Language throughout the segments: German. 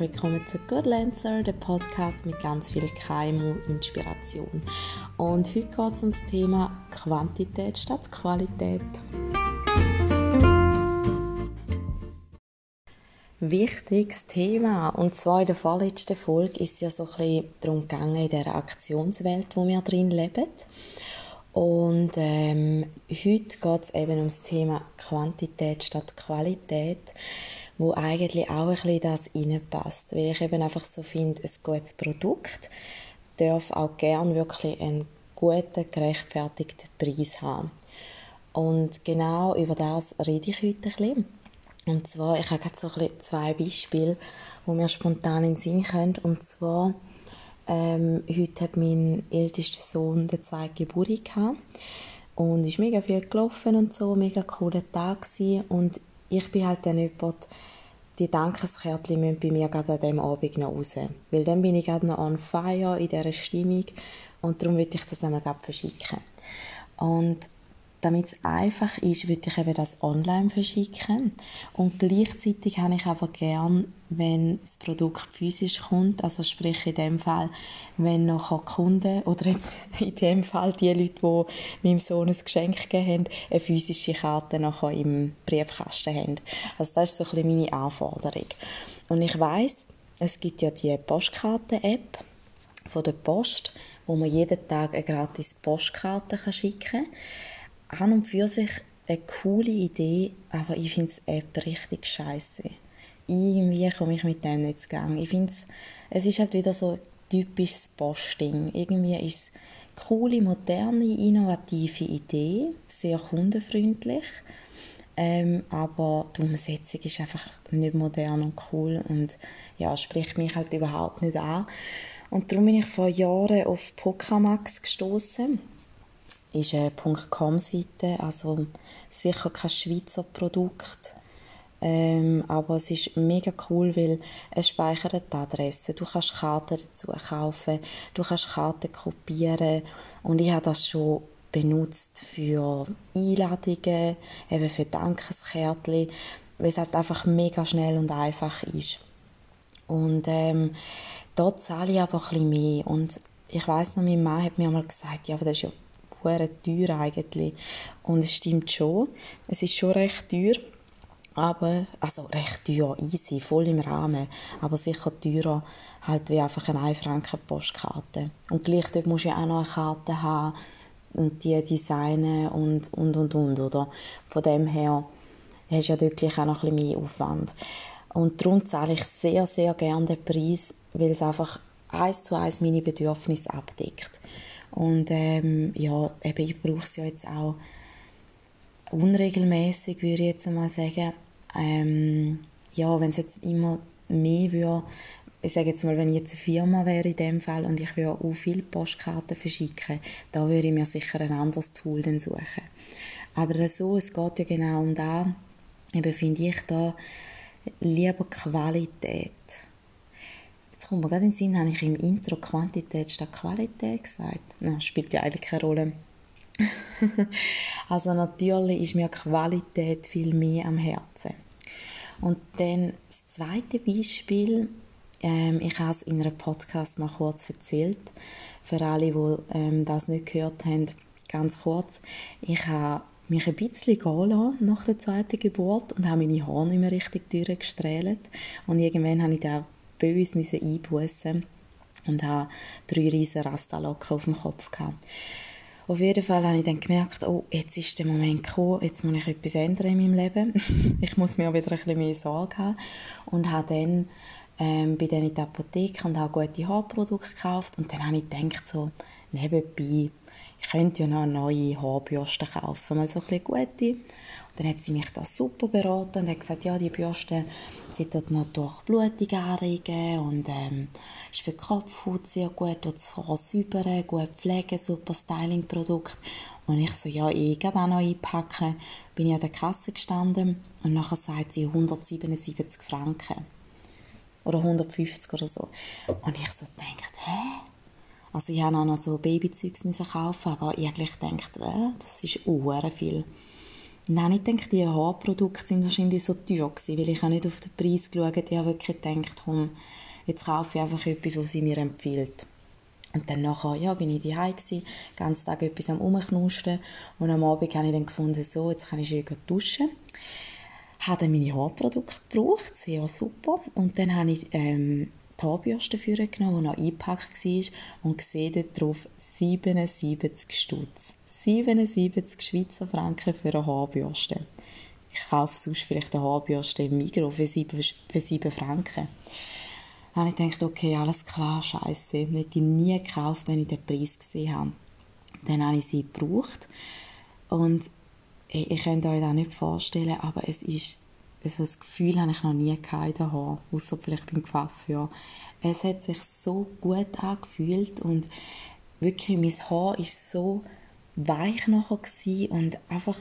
willkommen zu Good Lancer, dem Podcast mit ganz viel KMU-Inspiration. Und heute geht es um das Thema Quantität statt Qualität. Wichtiges Thema. Und zwar in der vorletzten Folge ist es ja so ein bisschen darum gegangen, in dieser Aktionswelt, wo wir drin leben. Und ähm, heute geht es eben um das Thema Quantität statt Qualität wo eigentlich auch ein bisschen das reinpasst. Weil ich eben einfach so finde, ein gutes Produkt darf auch gern wirklich einen guten, gerechtfertigten Preis haben. Und genau über das rede ich heute ein bisschen. Und zwar, ich habe so ein zwei Beispiele, die mir spontan in den Sinn kommen. Und zwar, ähm, heute hat mein ältester Sohn den zweiten Geburtstag gehabt. Und ist mega viel gelaufen und so, mega cooler Tag gewesen. Und ich bin halt dann jemand, die Dankeskärtchen müssen bei mir gerade an diesem Abend noch raus. Weil dann bin ich gerade noch on fire in dieser Stimmung und darum würde ich das einmal gerade verschicken. Und damit es einfach ist, würde ich eben das online verschicken. Und gleichzeitig habe ich aber gern, wenn das Produkt physisch kommt, also sprich in dem Fall, wenn noch Kunden oder jetzt in dem Fall die Leute, die meinem Sohn ein Geschenk gegeben haben, eine physische Karte nachher im Briefkasten haben. Also das ist so ein meine Anforderung. Und ich weiß, es gibt ja die Postkarten-App von der Post, wo man jeden Tag eine gratis Postkarte schicken kann an und für sich eine coole Idee, aber ich finde die App richtig scheiße. Irgendwie komme ich mit dem nicht zu Gang. Ich finde es ist halt wieder so typisches Posting. Irgendwie ist es eine coole, moderne, innovative Idee, sehr kundenfreundlich. Ähm, aber die Umsetzung ist einfach nicht modern und cool und ja, spricht mich halt überhaupt nicht an. Und darum bin ich vor Jahren auf Pokamax gestoßen ist eine .com-Seite, also sicher kein Schweizer Produkt, ähm, aber es ist mega cool, weil es speichert die Adresse. Du kannst Karten dazu kaufen, du kannst Karten kopieren und ich habe das schon benutzt für Einladungen, eben für Dankeskärtchen, weil es halt einfach mega schnell und einfach ist. Und ähm, dort zahle ich aber ein bisschen mehr und ich weiß noch, mein Mann hat mir mal gesagt, ja, aber das ist ja hure teuer eigentlich. Und es stimmt schon, es ist schon recht teuer, aber, also recht teuer, easy, voll im Rahmen, aber sicher teurer halt wie einfach eine 1 Franken Postkarte. Und gleich dort musst du ja auch noch eine Karte haben und die designen und, und, und, und, oder? Von dem her hast du ja wirklich auch noch ein bisschen mehr Aufwand. Und darum zahle ich sehr, sehr gerne den Preis, weil es einfach eins zu eins meine Bedürfnisse abdeckt. Und ähm, ja, eben, ich brauche es ja jetzt auch unregelmäßig, würde ich jetzt mal sagen. Ähm, ja, wenn es jetzt immer mehr würde, ich sage jetzt mal, wenn ich jetzt eine Firma wäre in dem Fall und ich würde auch viele Postkarten verschicken, da würde ich mir sicher ein anderes Tool dann suchen. Aber so, es geht ja genau um das, eben finde ich da lieber Qualität kommt mir gerade in den Sinn, habe ich im Intro Quantität statt Qualität gesagt. Na, spielt ja eigentlich keine Rolle. also natürlich ist mir Qualität viel mehr am Herzen. Und dann das zweite Beispiel, ähm, ich habe es in einem Podcast mal kurz erzählt, für alle, die ähm, das nicht gehört haben, ganz kurz. Ich habe mich ein bisschen gehen nach der zweiten Geburt und habe meine Haare nicht mehr richtig durchgestrählt. Und irgendwann habe ich dann böse müssen einbußen und habe drei riesige Rastalocken auf dem Kopf gehabt. Auf jeden Fall habe ich dann gemerkt, oh, jetzt ist der Moment gekommen, jetzt muss ich etwas ändern in meinem Leben. ich muss mir wieder ein bisschen mehr Sorge haben. Und habe dann, ähm, bin dann in die Apotheke und habe gute Haarprodukte gekauft. Und dann habe ich gedacht, so, nebenbei, ich könnte ja noch eine neue Haarbürste kaufen, mal so ein gute. Und dann hat sie mich da super beraten und hat gesagt, ja, die Bürste, die tut noch Durchblutung anregen und ähm, ist für die Kopfhaut sehr gut, tut das Haar säubern, gut pflegen, super Styling-Produkt. Und ich so, ja, ich gehe auch noch einpacken. Bin ich an der Kasse gestanden und nachher sagt sie 177 Franken. Oder 150 oder so. Und ich so denke, hä? Also ich habe auch noch so Babyzeugs kaufen, aber ich eigentlich gedacht, äh, das ist uhr viel. Nein, ich denke, die Haarprodukte sind wahrscheinlich so teuer gewesen, weil ich auch nicht auf den Preis geschaut habe. Ich habe wirklich gedacht, komm, jetzt kaufe ich einfach etwas, was sie mir empfiehlt. Und dann nachher, ja, bin ich daheim den ganzen Tag etwas am rumknusten und am Abend habe ich dann gefunden, so, jetzt kann ich schön duschen. Habe dann meine Haarprodukte gebraucht, sehr super. Und dann habe ich ähm, die Haarbürste genommen, die noch eingepackt war und sehe darauf 77 Stutz. 77 Schweizer Franken für eine Haarbürste. Ich kaufe sonst vielleicht eine Haarbürste im Migros für 7, für 7 Franken. Dann habe ich gedacht, okay, alles klar, scheiße. Hätte ich nie gekauft, wenn ich den Preis gesehen habe. Dann habe ich sie gebraucht. Und ich, ich könnte euch das nicht vorstellen, aber es ist, so ein Gefühl habe ich noch nie in außer vielleicht beim Coiffeur. Es hat sich so gut angefühlt und wirklich, mein Haar ist so weich nachher und einfach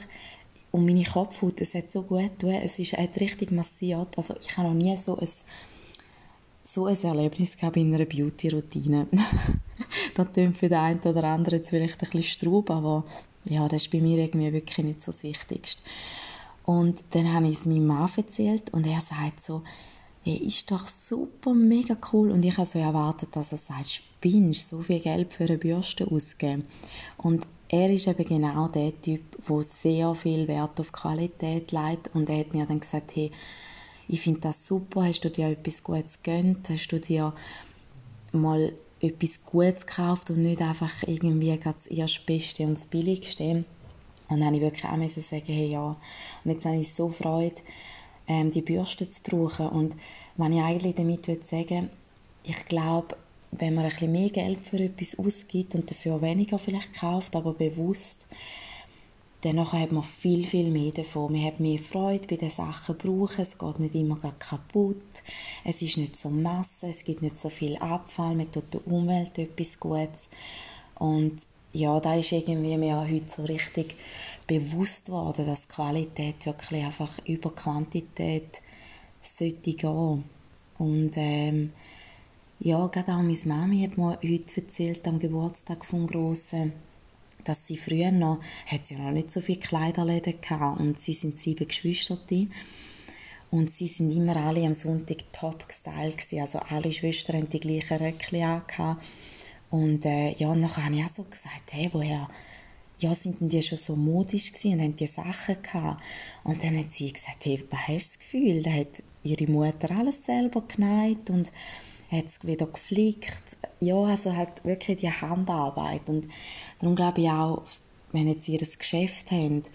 um meine Kopfhaut, es hat so gut getan, es ist hat richtig massiert, also ich habe noch nie so ein so ein Erlebnis gehabt in einer Beauty-Routine. das klingt für den einen oder anderen jetzt vielleicht ein bisschen straub, aber ja, das ist bei mir irgendwie wirklich nicht so das Wichtigste. Und dann habe ich es meinem Mann erzählt und er sagt so, hey, ist doch super, mega cool. Und ich habe so erwartet, dass er sagt, spinnst, so viel Geld für eine Bürste ausgeben. Und er ist eben genau der Typ, der sehr viel Wert auf Qualität legt und er hat mir dann gesagt, hey, ich finde das super, hast du dir etwas Gutes gegönnt, hast du dir mal etwas Gutes gekauft und nicht einfach irgendwie das erste und das Billigste. Und dann habe ich wirklich auch sagen, hey ja, und jetzt habe ich so Freude, ähm, die Bürste zu brauchen. Und wenn ich eigentlich damit sagen ich glaube, wenn man ein bisschen mehr Geld für etwas ausgibt und dafür weniger vielleicht kauft, aber bewusst, dann hat man viel, viel mehr davon. Man hat mehr Freude bei den Sachen brauchen. Es geht nicht immer kaputt. Es ist nicht so Masse. Es gibt nicht so viel Abfall. Man tut der Umwelt etwas Gutes. Und ja, da ist irgendwie mir heute so richtig bewusst worden, dass Qualität wirklich einfach über Quantität sollte gehen. Und ähm, ja, gerade auch meine Mami hat mir heute erzählt, am Geburtstag vom Grossen, dass sie früher noch, hat sie noch nicht so viele Kleiderläden gehabt und sie sind sieben Geschwister und sie sind immer alle am Sonntag top gestylt gewesen. also alle Schwestern haben die gleichen Röckchen angehabt und äh, ja, nachher habe ich auch so gesagt, hey, woher, ja, sind denn die schon so modisch gewesen und haben die Sachen gehabt und dann hat sie gesagt, hey, was hast du das Gefühl, da hat ihre Mutter alles selber genäht und hat es wieder geflickt. Ja, also halt wirklich die Handarbeit. Und darum glaube ich auch, wenn jetzt ihr ein Geschäft habt,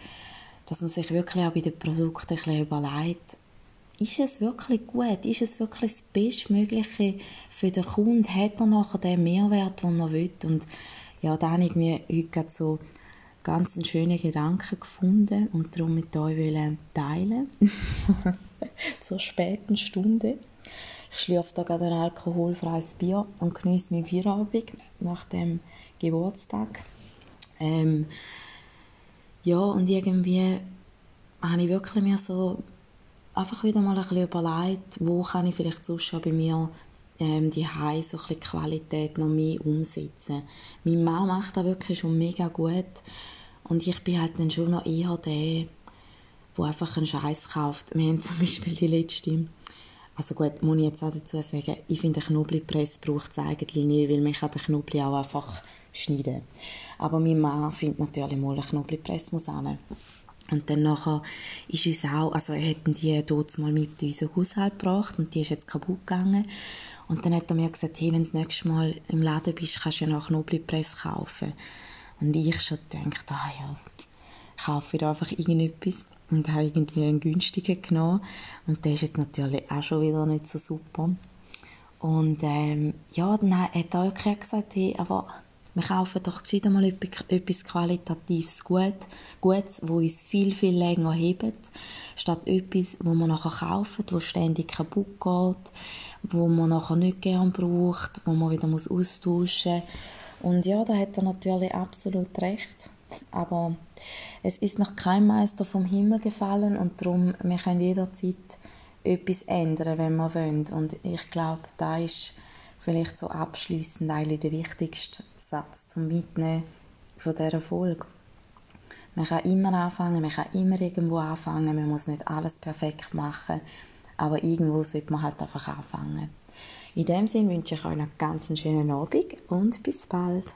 dass man sich wirklich auch bei den Produkten ein bisschen überlegt, ist es wirklich gut? Ist es wirklich das Bestmögliche für den Kunden? Hat er nachher den Mehrwert, den er will? Und ja, da habe ich mir heute so ganz einen schönen Gedanken gefunden und darum mit euch teilen zur späten Stunde. Ich schlürfe da gerade ein alkoholfreies Bier und genieße meinen Feierabend nach dem Geburtstag. Ähm, ja, und irgendwie habe ich wirklich mir so einfach wieder mal ein bisschen überlegt, wo kann ich vielleicht sonst bei mir ähm, die Hause so Qualität noch mehr umsetzen. Mein Mann macht das wirklich schon mega gut und ich bin halt dann schon noch eher der, der einfach einen Scheiß kauft. Wir haben zum Beispiel die letzte also gut, muss ich jetzt auch dazu sagen, ich finde, eine Knoblauchpresse braucht es eigentlich nicht, weil man kann den Knoblauch auch einfach schneiden. Aber mein Mann findet natürlich mal eine Knoblauchpresse muss hin. Und dann nachher ist uns auch, also hätten die dort mal mit in unseren Haushalt gebracht und die ist jetzt kaputt gegangen. Und dann hat er mir gesagt, hey, wenn du das nächste Mal im Laden bist, kannst du ja noch Knoblauchpresse kaufen. Und ich schon gedacht, ah ja, ich kaufe da einfach irgendetwas und habe irgendwie einen günstigen genommen und der ist jetzt natürlich auch schon wieder nicht so super. Und ähm, ja, dann hat er auch gesagt, hey, aber wir kaufen doch gescheit mal etwas qualitatives Gut, Gutes, wo uns viel, viel länger hebt, statt etwas, wo man nachher kaufen, wo ständig kaputt geht, wo man nachher nicht gern braucht, wo man wieder muss austauschen muss. Und ja, da hat er natürlich absolut recht. Aber es ist noch kein Meister vom Himmel gefallen und darum, wir können jederzeit etwas ändern, wenn wir wollen. Und ich glaube, da ist vielleicht so abschließend eigentlich der wichtigste Satz zum Mitnehmen von dieser Folge. Man kann immer anfangen, man kann immer irgendwo anfangen, man muss nicht alles perfekt machen, aber irgendwo sollte man halt einfach anfangen. In dem Sinne wünsche ich euch noch ganz einen schönen Abend und bis bald.